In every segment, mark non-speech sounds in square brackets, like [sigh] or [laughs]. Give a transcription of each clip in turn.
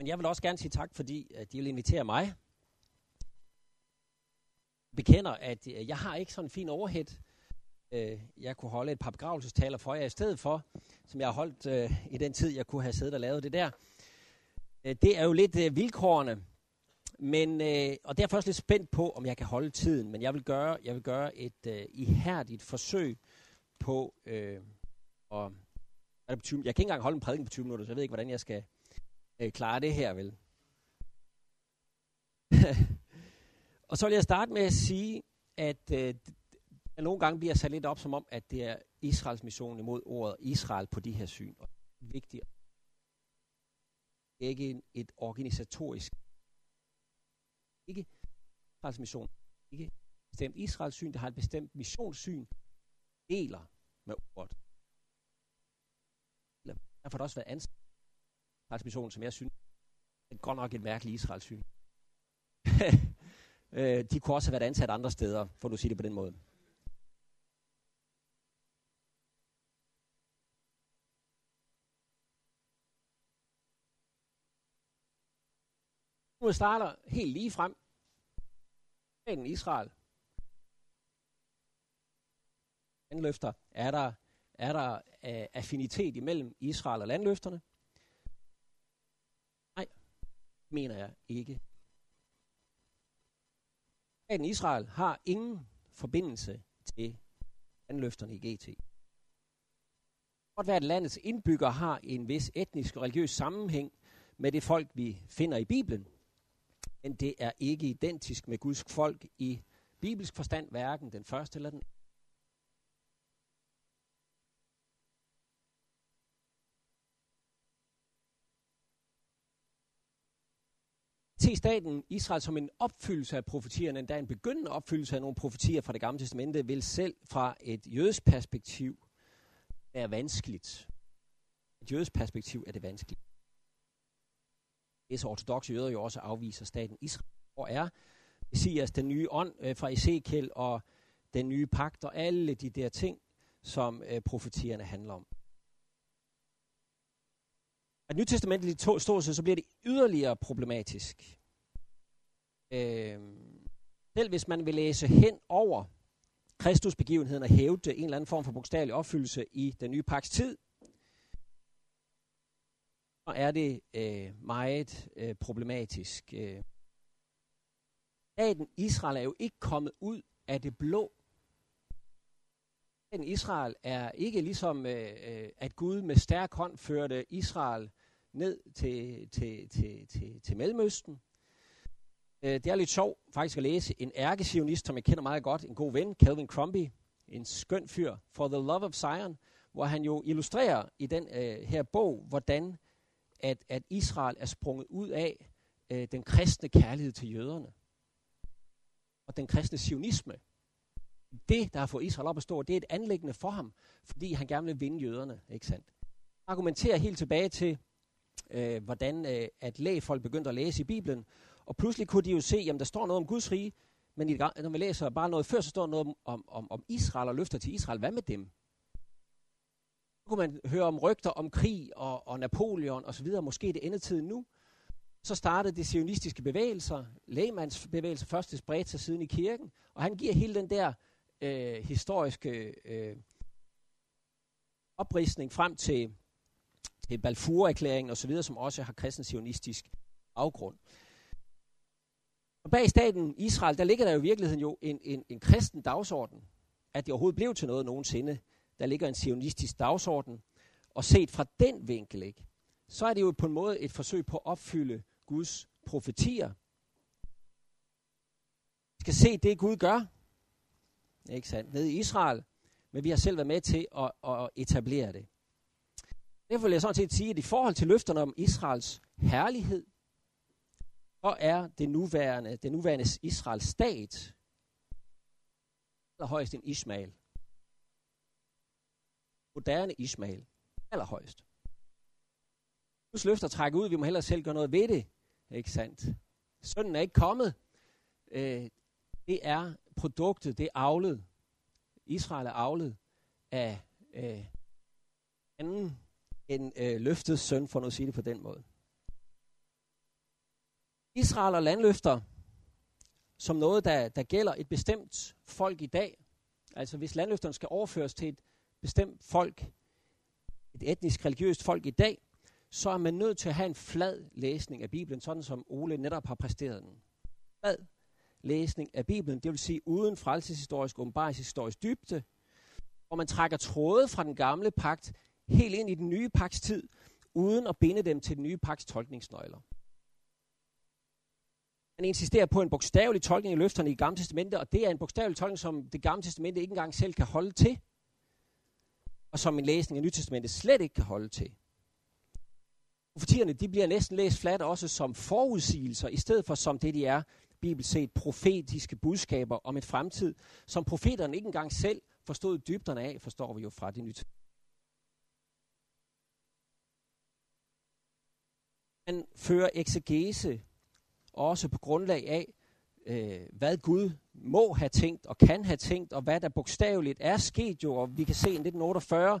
Men jeg vil også gerne sige tak, fordi at de vil invitere mig. Bekender, at øh, jeg har ikke sådan en fin overhead. Øh, jeg kunne holde et par begravelsestaler for jer i stedet for, som jeg har holdt i den tid, jeg kunne have siddet og lavet det der. Det er jo lidt vilkårene, men, og derfor er jeg også lidt spændt på, om jeg kan holde tiden. Men jeg vil gøre, jeg vil gøre et ihærdigt forsøg på øh, at... 20, jeg kan ikke engang holde en prædiken på 20 minutter, så jeg ved ikke, hvordan jeg skal øh, klare det her, vel? [laughs] og så vil jeg starte med at sige, at øh, der nogle gange bliver sat lidt op som om, at det er Israels mission imod ordet Israel på de her syn. Og det er vigtigt. Det ikke et organisatorisk. Ikke Israels mission. Ikke bestemt Israels syn, der har et bestemt missionssyn, deler med ordet. Derfor har det også været ansat mission, som jeg synes er godt nok et mærkeligt Israels syn. [laughs] Øh, de kunne også have været ansat andre steder, for du sige det på den måde. Nu starter helt lige frem. Israel. Landløfter. Er der, er der uh, affinitet imellem Israel og landløfterne? Mener jeg ikke. Staten Israel har ingen forbindelse til anløfterne i GT. Godt være, at landets indbyggere har en vis etnisk og religiøs sammenhæng med det folk, vi finder i Bibelen. Men det er ikke identisk med Guds folk i bibelsk forstand, hverken den første eller den se staten Israel som en opfyldelse af profetierne, endda en begyndende opfyldelse af nogle profetier fra det gamle testamente, vil selv fra et jødisk perspektiv være vanskeligt. Et jødisk perspektiv er det vanskeligt. Det ortodoxe jøder jo også afviser staten Israel. Og er Messias den nye ånd øh, fra Ezekiel og den nye pagt og alle de der ting, som øh, profetierne handler om. At Nytestamentligt ståelse, så bliver det yderligere problematisk. Øh, selv hvis man vil læse hen over Kristusbegivenheden og hævde en eller anden form for bogstavelig opfyldelse i den nye paks tid, så er det øh, meget øh, problematisk. Øh. Staten Israel er jo ikke kommet ud af det blå. Staten Israel er ikke ligesom, øh, øh at Gud med stærk hånd førte Israel ned til, til, til, til, til Mellemøsten. Øh, det er lidt sjovt faktisk at læse en ærkesionist, som jeg kender meget godt, en god ven, Calvin Crombie, en skøn fyr, For the Love of Zion, hvor han jo illustrerer i den øh, her bog, hvordan at, at Israel er sprunget ud af øh, den kristne kærlighed til jøderne. Og den kristne sionisme. Det, der har fået Israel op at stå, det er et anlæggende for ham, fordi han gerne vil vinde jøderne, ikke sandt? Argumenterer helt tilbage til øh, hvordan øh, at lægefolk begyndte at læse i Bibelen, og pludselig kunne de jo se, jamen der står noget om Guds rige, men i, når vi læser bare noget før, så står noget om, om, om, om Israel og løfter til Israel. Hvad med dem? Så kunne man høre om rygter om krig og, og Napoleon osv., måske det endetid nu. Så startede de sionistiske bevægelser, lægemandsbevægelser først spredte spredt sig siden i kirken, og han giver hele den der øh, historiske øh, oprisning frem til til Balfour-erklæringen osv., som også har kristen sionistisk afgrund. Og bag staten Israel, der ligger der jo i virkeligheden jo en, en, en kristen dagsorden. At det overhovedet blev til noget nogensinde. Der ligger en sionistisk dagsorden. Og set fra den vinkel, ikke, så er det jo på en måde et forsøg på at opfylde Guds profetier. Vi skal se det, Gud gør. Ikke sandt? Nede i Israel. Men vi har selv været med til at, at etablere det. Derfor vil jeg sådan set sige, at i forhold til løfterne om Israels herlighed, så er det nuværende, det nuværende Israels stat allerhøjst en Ismael. Moderne Ismael. Allerhøjst. Guds løfter trækker ud, vi må hellere selv gøre noget ved det. Ikke sandt? Sønnen er ikke kommet. Øh, det er produktet, det er avlet. Israel er avlet af øh, anden en øh, løftet søn, for nu at sige det på den måde. Israel og landløfter som noget, der, der gælder et bestemt folk i dag. Altså hvis landløfterne skal overføres til et bestemt folk, et etnisk religiøst folk i dag, så er man nødt til at have en flad læsning af Bibelen, sådan som Ole netop har præsteret den. Flad læsning af Bibelen, det vil sige uden frelseshistorisk, åbenbaringshistorisk dybde, hvor man trækker tråde fra den gamle pagt helt ind i den nye pagts tid, uden at binde dem til den nye pagts tolkningsnøgler. Han insisterer på en bogstavelig tolkning af løfterne i Gamle Testamente, og det er en bogstavelig tolkning, som det Gamle Testamente ikke engang selv kan holde til, og som en læsning af Nytestamentet slet ikke kan holde til. Profetierne de bliver næsten læst flat også som forudsigelser, i stedet for som det de er, bibelsk set, profetiske budskaber om et fremtid, som profeterne ikke engang selv forstod dybderne af, forstår vi jo fra det nye Man fører eksegese også på grundlag af, øh, hvad Gud må have tænkt og kan have tænkt, og hvad der bogstaveligt er sket jo, og vi kan se i 1948,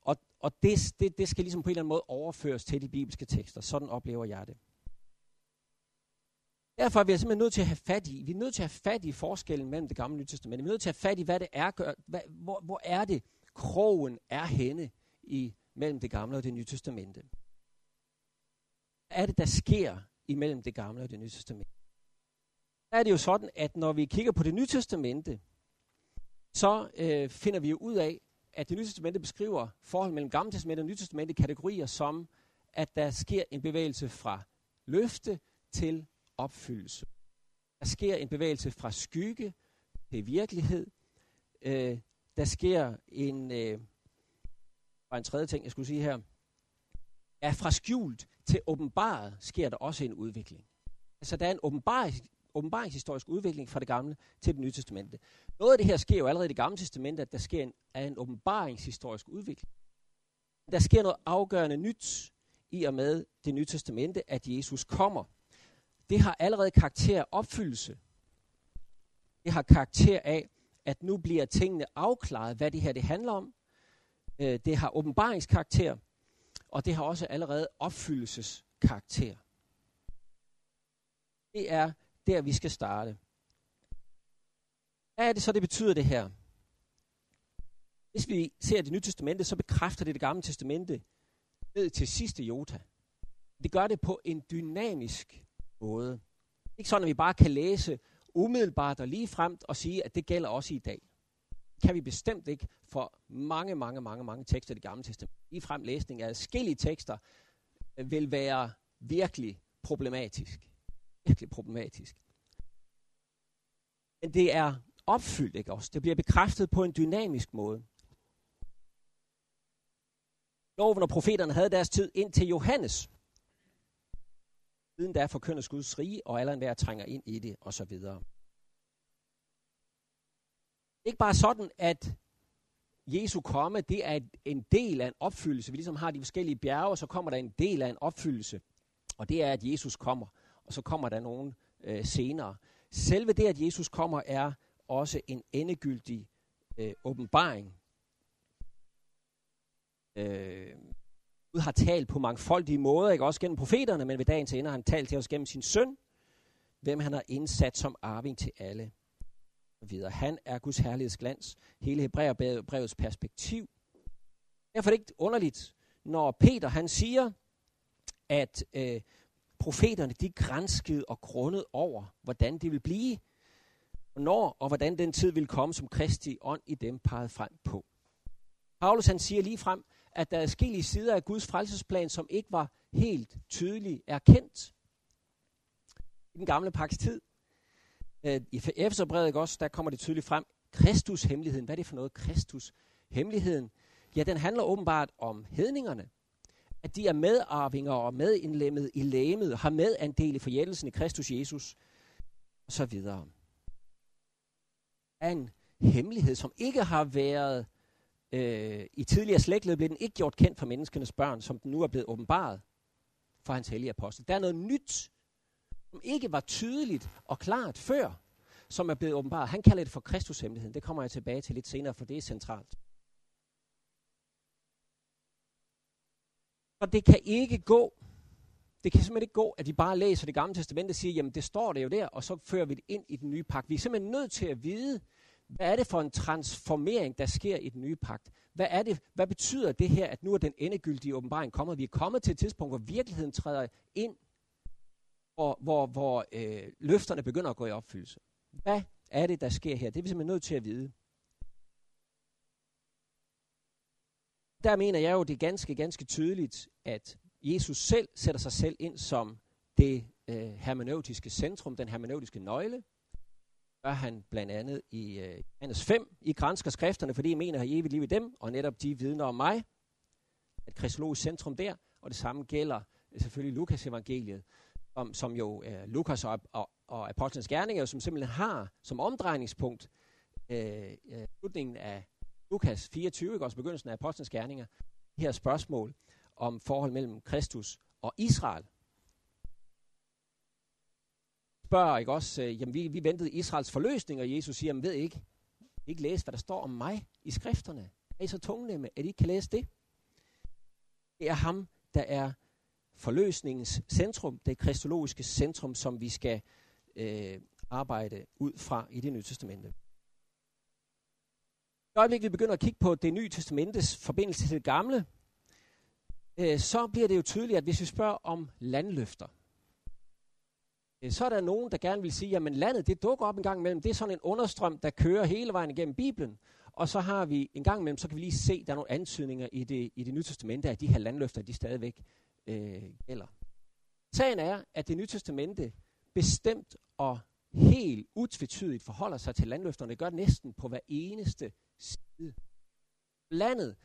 og, og det, det, det skal ligesom på en eller anden måde overføres til de bibelske tekster. Sådan oplever jeg det. Derfor er vi altså simpelthen nødt til at have fat i, vi er nødt til at have fat i forskellen mellem det gamle og nye testamente. Vi er nødt til at have fat i, hvad det er, gør, hvad, hvor, hvor er det, krogen er henne i, mellem det gamle og det nye testamente. Hvad er det, der sker imellem det gamle og det nye testamente? Der er det jo sådan, at når vi kigger på det nye testamente, så øh, finder vi jo ud af, at det nye testamente beskriver forholdet mellem gamle testamente og nye testamente kategorier som, at der sker en bevægelse fra løfte til opfyldelse. Der sker en bevægelse fra skygge til virkelighed. Øh, der sker en, øh, en tredje ting, jeg skulle sige her, er fra skjult til åbenbaret sker der også en udvikling. Altså der er en åbenbaring, åbenbaringshistorisk udvikling fra det gamle til det nye testamente. Noget af det her sker jo allerede i det gamle testamente, at der sker en, er en åbenbaringshistorisk udvikling. Der sker noget afgørende nyt i og med det nye testamente, at Jesus kommer. Det har allerede karakter af opfyldelse. Det har karakter af, at nu bliver tingene afklaret, hvad det her det handler om. Øh, det har åbenbaringskarakter, og det har også allerede opfyldelseskarakter. Det er der, vi skal starte. Hvad er det så, det betyder det her? Hvis vi ser det nye testamente, så bekræfter det det gamle testamente ned til sidste jota. Det gør det på en dynamisk måde. Ikke sådan, at vi bare kan læse umiddelbart og lige fremt og sige, at det gælder også i dag. Kan vi bestemt ikke for mange, mange, mange, mange tekster i det gamle testament. I frem læsning af forskellige tekster øh, vil være virkelig problematisk. Virkelig problematisk. Men det er opfyldt, ikke også? Det bliver bekræftet på en dynamisk måde. Loven og profeterne havde deres tid ind til Johannes. Siden der forkyndes Guds rige, og alle enhver trænger ind i det, og så videre. Ikke bare sådan, at Jesu komme, det er en del af en opfyldelse. Vi ligesom har de forskellige bjerge, og så kommer der en del af en opfyldelse. Og det er, at Jesus kommer. Og så kommer der nogen øh, senere. Selve det, at Jesus kommer, er også en endegyldig øh, åbenbaring. Øh, Gud har talt på mangfoldige måder, ikke også gennem profeterne, men ved dagens ende har han talt til os gennem sin søn, hvem han har indsat som arving til alle. Videre. Han er Guds herlighedsglans, hele Hebræerbrevets perspektiv. Derfor er det ikke underligt, når Peter han siger, at øh, profeterne de grænskede og grundede over, hvordan det vil blive, når og hvordan den tid vil komme, som Kristi ånd i dem pegede frem på. Paulus han siger lige frem, at der er forskellige sider af Guds frelsesplan, som ikke var helt tydeligt erkendt i den gamle paks tid. Øh, I Efeserbrevet også, der kommer det tydeligt frem. Kristus hemmeligheden. Hvad er det for noget? Kristus hemmeligheden. Ja, den handler åbenbart om hedningerne. At de er medarvinger og medindlemmet i lægemet, har med i forjættelsen i Kristus Jesus, og så videre. Er en hemmelighed, som ikke har været øh, i tidligere slægtled, blev den ikke gjort kendt for menneskenes børn, som den nu er blevet åbenbaret for hans hellige apostel. Der er noget nyt, som ikke var tydeligt og klart før, som er blevet åbenbart. Han kalder det for Kristushemmeligheden. Det kommer jeg tilbage til lidt senere, for det er centralt. Og det kan ikke gå det kan simpelthen ikke gå, at vi bare læser det gamle testamente og siger, jamen det står det jo der, og så fører vi det ind i den nye pagt. Vi er simpelthen nødt til at vide, hvad er det for en transformering, der sker i den nye pagt? Hvad, er det, hvad betyder det her, at nu er den endegyldige åbenbaring kommet? Vi er kommet til et tidspunkt, hvor virkeligheden træder ind, hvor, hvor, hvor øh, løfterne begynder at gå i opfyldelse. Hvad er det, der sker her? Det er vi simpelthen nødt til at vide. Der mener jeg jo, det er ganske, ganske tydeligt, at Jesus selv sætter sig selv ind som det øh, hermeneutiske centrum, den hermeneutiske nøgle. Gør han blandt andet i øh, Johannes 5. I grænsker skrifterne, fordi jeg mener, at jeg evigt liv i dem, og netop de vidner om mig. Et kristologisk centrum der, og det samme gælder øh, selvfølgelig Lukas evangeliet, som, som jo øh, Lukas og, og, og Apostlenes Gerninger, som simpelthen har som omdrejningspunkt øh, øh, slutningen af Lukas 24, ikke også begyndelsen af Apostlenes Gerninger, her spørgsmål om forhold mellem Kristus og Israel. Spørger ikke også, øh, jamen vi, vi ventede Israels forløsning, og Jesus siger, jamen ved ikke, ikke læse, hvad der står om mig i skrifterne. Er I så tungnemme, at I ikke kan læse det? Det er ham, der er forløsningens centrum, det kristologiske centrum, som vi skal øh, arbejde ud fra i det nye testamente. I øjeblikket vi begynder at kigge på det nye testamentes forbindelse til det gamle, øh, så bliver det jo tydeligt, at hvis vi spørger om landløfter, øh, så er der nogen, der gerne vil sige, at landet det dukker op en gang imellem. Det er sådan en understrøm, der kører hele vejen igennem Bibelen. Og så har vi en gang imellem, så kan vi lige se, at der er nogle antydninger i det, i det nye testamente, at de her landløfter, de stadigvæk øh, gælder. Sagen er, at det nye testamente bestemt og helt utvetydigt forholder sig til landløfterne. Det gør næsten på hver eneste side. Landet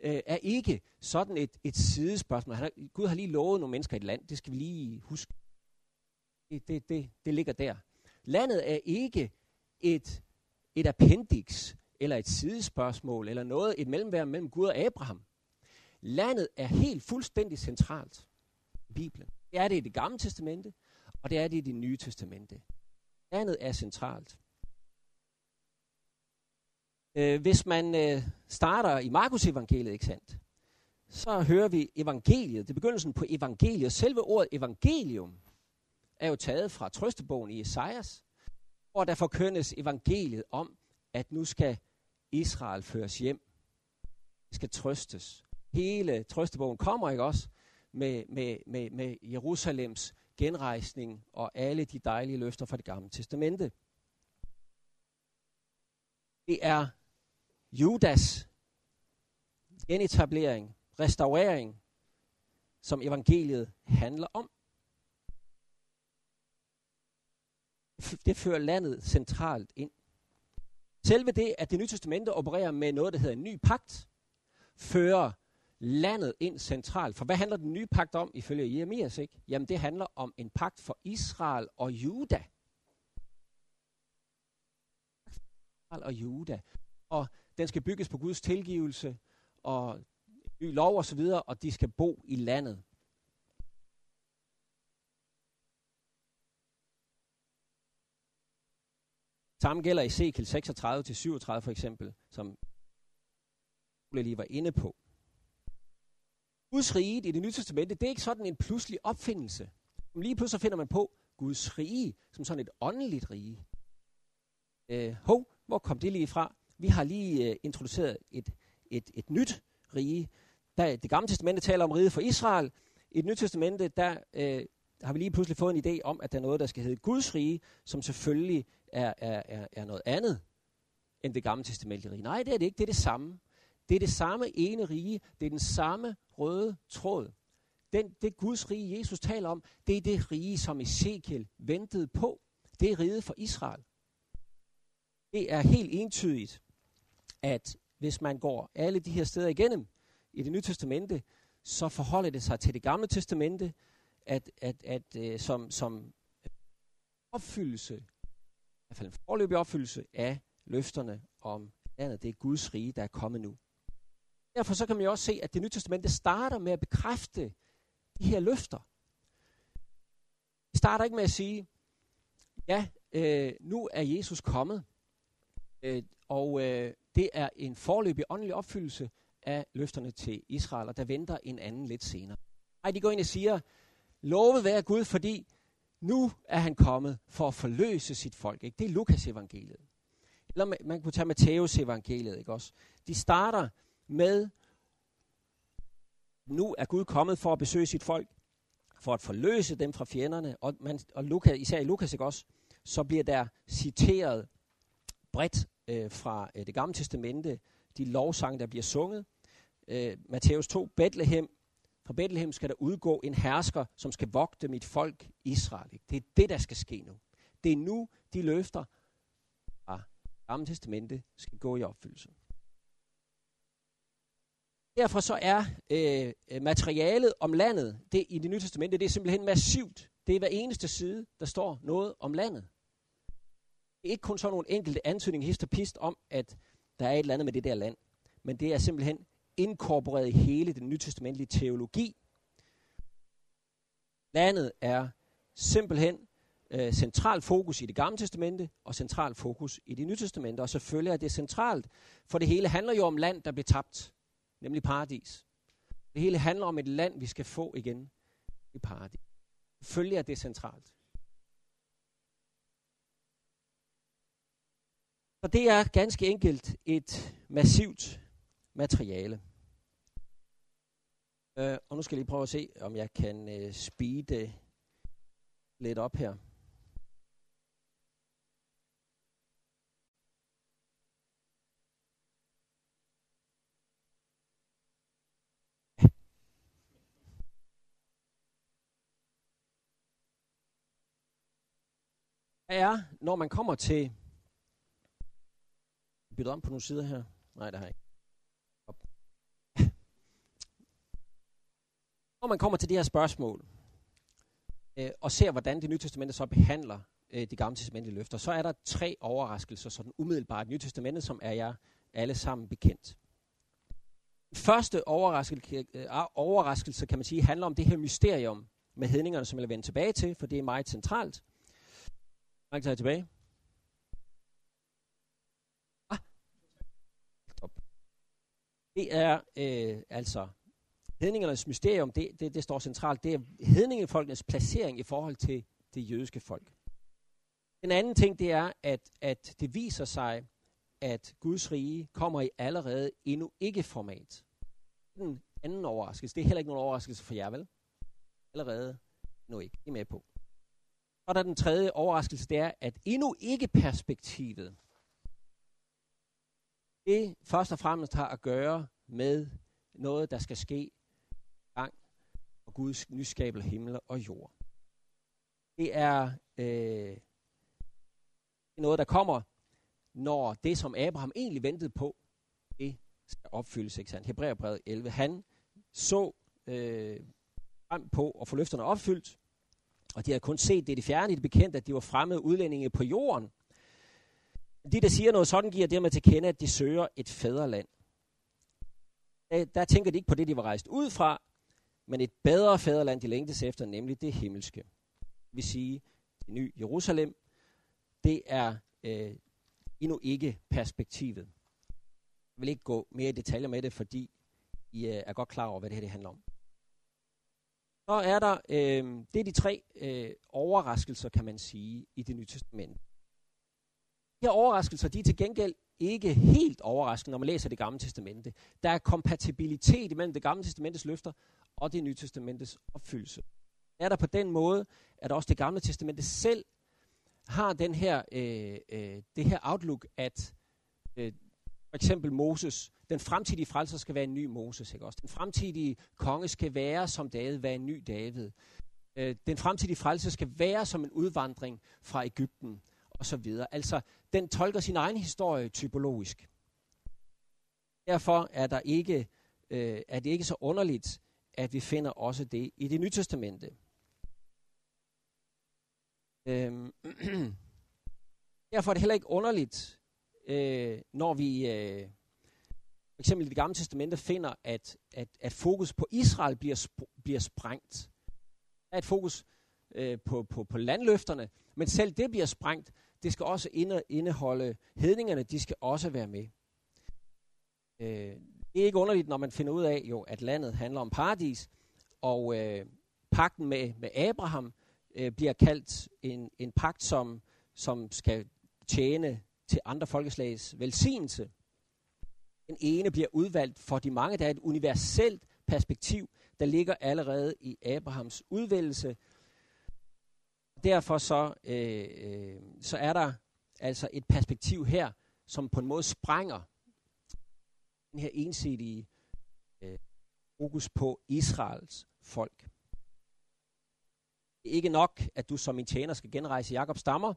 øh, er ikke sådan et, et sidespørgsmål. Han har, Gud har lige lovet nogle mennesker et land. Det skal vi lige huske. Det, det, det, det ligger der. Landet er ikke et, et appendix, eller et sidespørgsmål, eller noget, et mellemværende mellem Gud og Abraham. Landet er helt fuldstændig centralt i Bibelen. Det er det i det gamle testamente, og det er det i det nye testamente. Landet er centralt. Øh, hvis man øh, starter i Markus evangeliet, ikke sandt, så hører vi evangeliet. Det er begyndelsen på evangeliet. Selve ordet evangelium er jo taget fra trøstebogen i Esajas, hvor der forkyndes evangeliet om, at nu skal Israel føres hjem. Skal trøstes. Hele trøstebogen kommer ikke også med, med, med, med Jerusalems genrejsning og alle de dejlige løfter fra det gamle testamente. Det er Judas genetablering, restaurering, som evangeliet handler om. Det fører landet centralt ind. Selve det, at det nye testamente opererer med noget, der hedder en ny pagt, fører landet ind centralt. For hvad handler den nye pagt om, ifølge Jeremias? Ikke? Jamen det handler om en pagt for Israel og Juda. Israel og Juda. Og den skal bygges på Guds tilgivelse og ny lov og så videre, og de skal bo i landet. Samme gælder i Ezekiel 36-37 for eksempel, som jeg lige var inde på. Guds rige i det nye testamente, det er ikke sådan en pludselig opfindelse. Lige pludselig finder man på Guds rige som sådan et åndeligt rige. Øh, hov, hvor kom det lige fra? Vi har lige øh, introduceret et, et, et nyt rige. Der, det gamle testamente taler om riget for Israel. I det nye testamente, der øh, har vi lige pludselig fået en idé om, at der er noget, der skal hedde Guds rige, som selvfølgelig er, er, er, er noget andet end det gamle testamente rige. Nej, det er det ikke. Det er det samme. Det er det samme ene rige. Det er den samme røde tråd. Den, det Guds rige, Jesus taler om, det er det rige, som Ezekiel ventede på. Det er riget for Israel. Det er helt entydigt, at hvis man går alle de her steder igennem i det nye testamente, så forholder det sig til det gamle testamente, at, at, at øh, som, som opfyldelse, i hvert fald en forløbig opfyldelse af løfterne om landet. Det er Guds rige, der er kommet nu. Derfor så kan man jo også se, at det nye testamente starter med at bekræfte de her løfter. Det starter ikke med at sige, ja, øh, nu er Jesus kommet, øh, og øh, det er en forløbig åndelig opfyldelse af løfterne til Israel, og der venter en anden lidt senere. Nej, de går ind og siger, Lovet være Gud, fordi nu er han kommet for at forløse sit folk. Ikke? Det er Lukas evangeliet. Eller man, man kunne tage Matteus evangeliet, ikke også? De starter med, nu er Gud kommet for at besøge sit folk, for at forløse dem fra fjenderne, og, man, og Lukas, især i Lukas, ikke også, så bliver der citeret bredt øh, fra øh, det gamle testamente, de lovsange, der bliver sunget. Øh, Matthæus 2, Bethlehem, fra Bethlehem skal der udgå en hersker, som skal vogte mit folk Israel. Ikke? Det er det, der skal ske nu. Det er nu, de løfter fra Gamle Testamente skal gå i opfyldelse. Derfor så er øh, øh, materialet om landet det, i det nye testamente, det er simpelthen massivt. Det er hver eneste side, der står noget om landet. Det er ikke kun sådan nogle enkelte antydninger, hist og pist om, at der er et eller andet med det der land. Men det er simpelthen inkorporeret i hele den nytestamentlige teologi. Landet er simpelthen øh, central fokus i det gamle testamente og central fokus i det nye testamente. Og selvfølgelig er det centralt, for det hele handler jo om land, der blev tabt, nemlig paradis. Det hele handler om et land, vi skal få igen i paradis. Selvfølgelig er det centralt. Og det er ganske enkelt et massivt materiale. Uh, og nu skal jeg lige prøve at se, om jeg kan uh, speede lidt op her. Er, når man kommer til bytte om på nogle sider her? Nej, det har jeg ikke. Når man kommer til de her spørgsmål, øh, og ser, hvordan det nye testamente så behandler øh, de gamle testamentlige løfter, så er der tre overraskelser, sådan umiddelbart i nye testamente, som er jer alle sammen bekendt. Første overraskelse, øh, overraskelse, kan man sige, handler om det her mysterium med hedningerne, som jeg vil vende tilbage til, for det er meget centralt. Man kan tage tilbage. det er øh, altså hedningernes mysterium, det, det, det står centralt, det er hedningefolkenes placering i forhold til det jødiske folk. Den anden ting, det er, at, at det viser sig, at Guds rige kommer i allerede endnu ikke format. Den anden overraskelse, det er heller ikke nogen overraskelse for jer, vel? Allerede nu ikke. I er med på. Og der den tredje overraskelse, det er, at endnu ikke perspektivet det først og fremmest har at gøre med noget, der skal ske gang og Guds nyskabel himmel og jord. Det er øh, noget, der kommer, når det, som Abraham egentlig ventede på, det skal opfyldes. Ikke sandt? Hebræerbrevet 11. Han så øh, frem på at få løfterne opfyldt, og de havde kun set det i det fjerne, i det bekendte, at de var fremmede udlændinge på jorden, de, der siger noget sådan, giver dermed til kende, at de søger et fædreland. Øh, der, tænker de ikke på det, de var rejst ud fra, men et bedre fædreland, de længtes efter, nemlig det himmelske. Det vil sige, det nye Jerusalem, det er øh, endnu ikke perspektivet. Jeg vil ikke gå mere i detaljer med det, fordi I øh, er godt klar over, hvad det her det handler om. Så er der, øh, det er de tre øh, overraskelser, kan man sige, i det nye testament her overraskelser, de er til gengæld ikke helt overraskende, når man læser det gamle testamente. Der er kompatibilitet mellem det gamle testamentes løfter og det nye testamentes opfyldelse. Er der på den måde, at også det gamle testamente selv har den her, øh, øh, det her outlook, at øh, for eksempel Moses, den fremtidige frelser skal være en ny Moses, ikke også? Den fremtidige konge skal være som David, være en ny David. Øh, den fremtidige frelser skal være som en udvandring fra Ægypten og så videre. Altså, den tolker sin egen historie typologisk. Derfor er, der ikke, øh, er det ikke så underligt, at vi finder også det i det nye testamente. Øhm, [clears throat] derfor er det heller ikke underligt, øh, når vi øh, for eksempel i det gamle testamente finder, at, at, at fokus på Israel bliver, sp- bliver sprængt. Der er et fokus øh, på, på, på landløfterne, men selv det bliver sprængt, det skal også inde, indeholde hedningerne, de skal også være med. Øh, det er ikke underligt, når man finder ud af, jo, at landet handler om paradis, og øh, Pakten med, med Abraham øh, bliver kaldt en, en pagt, som, som skal tjene til andre folkeslags velsignelse. Den ene bliver udvalgt for de mange. Der er et universelt perspektiv, der ligger allerede i Abrahams udvælgelse. Derfor så, øh, øh, så er der altså et perspektiv her, som på en måde sprænger den her ensidige øh, fokus på Israels folk. Det er ikke nok, at du som min tjener skal genrejse Jakobs stammer,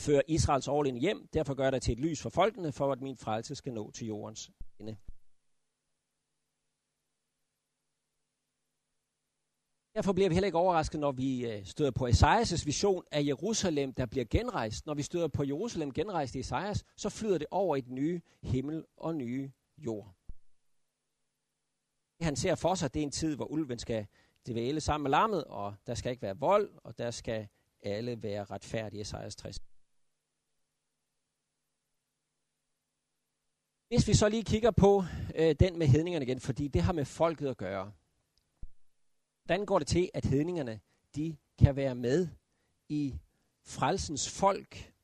føre Israels overlevende hjem, derfor gør jeg dig til et lys for folkene, for at min frelse skal nå til jordens ende. Derfor bliver vi heller ikke overrasket, når vi øh, støder på Esajas' vision af Jerusalem, der bliver genrejst. Når vi støder på Jerusalem genrejst i Esajas, så flyder det over i den nye himmel og nye jord. Det han ser for sig, det er en tid, hvor ulven skal dvæle sammen med lammet, og der skal ikke være vold, og der skal alle være retfærdige, Esajas 60. Hvis vi så lige kigger på øh, den med hedningerne igen, fordi det har med folket at gøre. Hvordan går det til, at hedningerne de kan være med i frelsens folk,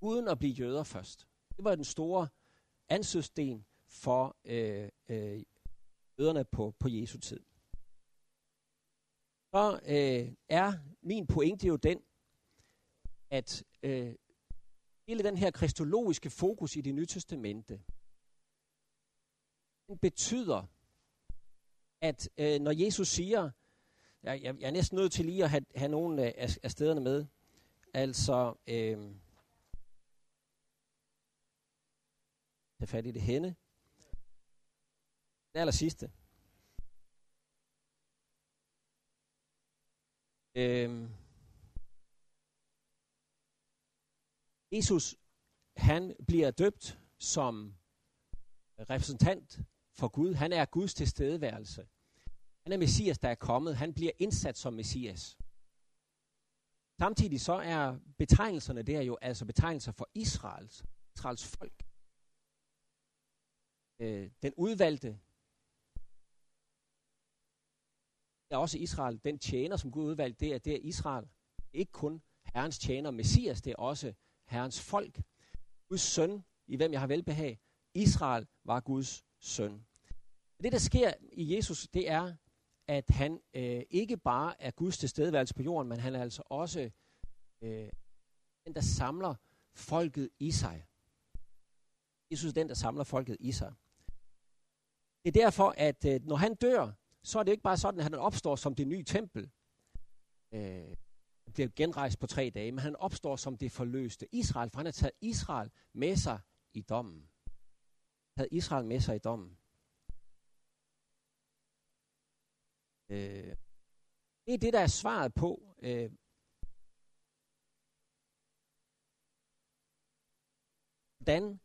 uden at blive jøder først? Det var den store ansøgsten for øh, øh, jøderne på, på Jesu tid. Så øh, er min pointe jo den, at øh, hele den her kristologiske fokus i det nye testamente, betyder, at øh, når Jesus siger, jeg, jeg, jeg er næsten nødt til lige at have, have nogle af, af stederne med, altså, øh, tage fat i det henne, det aller sidste. Øh, Jesus, han bliver døbt som repræsentant for Gud. Han er Guds tilstedeværelse. Han er Messias, der er kommet. Han bliver indsat som Messias. Samtidig så er betegnelserne der jo altså betegnelser for Israels, Israels folk. Øh, den udvalgte er også Israel. Den tjener, som Gud udvalgte, det er, det er Israel. Ikke kun Herrens tjener, Messias, det er også Herrens folk. Guds søn, i hvem jeg har velbehag. Israel var Guds søn. Det, der sker i Jesus, det er, at han øh, ikke bare er Guds tilstedeværelse på jorden, men han er altså også øh, den, der samler folket i sig. Jesus er den, der samler folket i sig. Det er derfor, at øh, når han dør, så er det ikke bare sådan, at han opstår som det nye tempel. Øh, bliver genrejst på tre dage, men han opstår som det forløste Israel, for han har taget Israel med sig i dommen. Taget Israel med sig i dommen. Øh, det er det, der er svaret på, øh, hvordan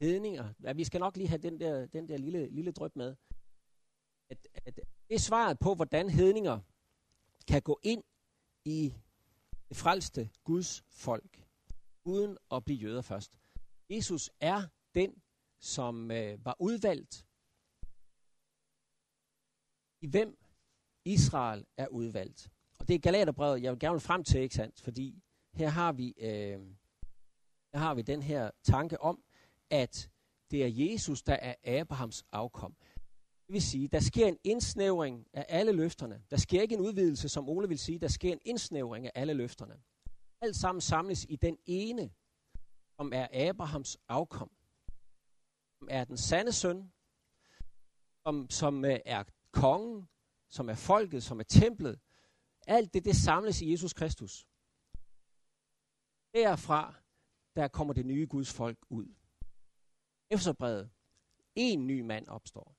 hedninger, ja, vi skal nok lige have den der, den der lille, lille drøb med, at, at det er svaret på, hvordan hedninger kan gå ind i det frelste Guds folk, uden at blive jøder først. Jesus er den, som øh, var udvalgt i hvem Israel er udvalgt. Og det er Galaterbrevet, jeg vil gerne frem til, ikke sandt? Fordi her har vi, øh, her har vi den her tanke om, at det er Jesus, der er Abrahams afkom. Det vil sige, der sker en indsnævring af alle løfterne. Der sker ikke en udvidelse, som Ole vil sige. Der sker en indsnævring af alle løfterne. Alt sammen samles i den ene, som er Abrahams afkom. Som er den sande søn, som, som øh, er kongen, som er folket, som er templet. Alt det, det samles i Jesus Kristus. Derfra, der kommer det nye Guds folk ud. Efterbredet. En ny mand opstår.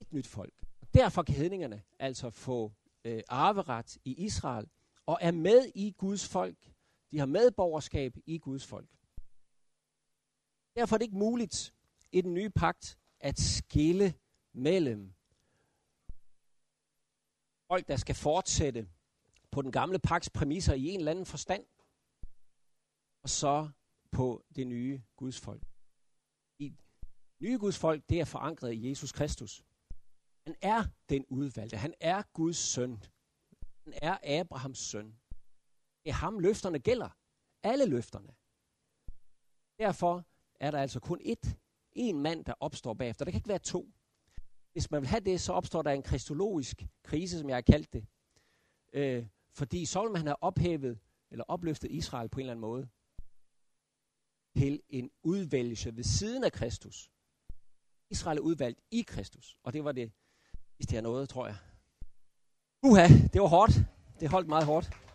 Et nyt folk. Derfor kan hedningerne altså få øh, arveret i Israel, og er med i Guds folk. De har medborgerskab i Guds folk. Derfor er det ikke muligt i den nye pagt at skille mellem folk, der skal fortsætte på den gamle paks præmisser i en eller anden forstand, og så på det nye Guds folk. I nye Guds folk, det er forankret i Jesus Kristus. Han er den udvalgte. Han er Guds søn. Han er Abrahams søn. Det er ham, løfterne gælder. Alle løfterne. Derfor er der altså kun ét, en mand, der opstår bagefter. Der kan ikke være to. Hvis man vil have det, så opstår der en kristologisk krise, som jeg har kaldt det. Øh, fordi så vil man have ophævet, eller opløftet Israel på en eller anden måde, til en udvælgelse ved siden af Kristus. Israel er udvalgt i Kristus, og det var det, hvis det er noget, tror jeg. Uha, det var hårdt. Det holdt meget hårdt.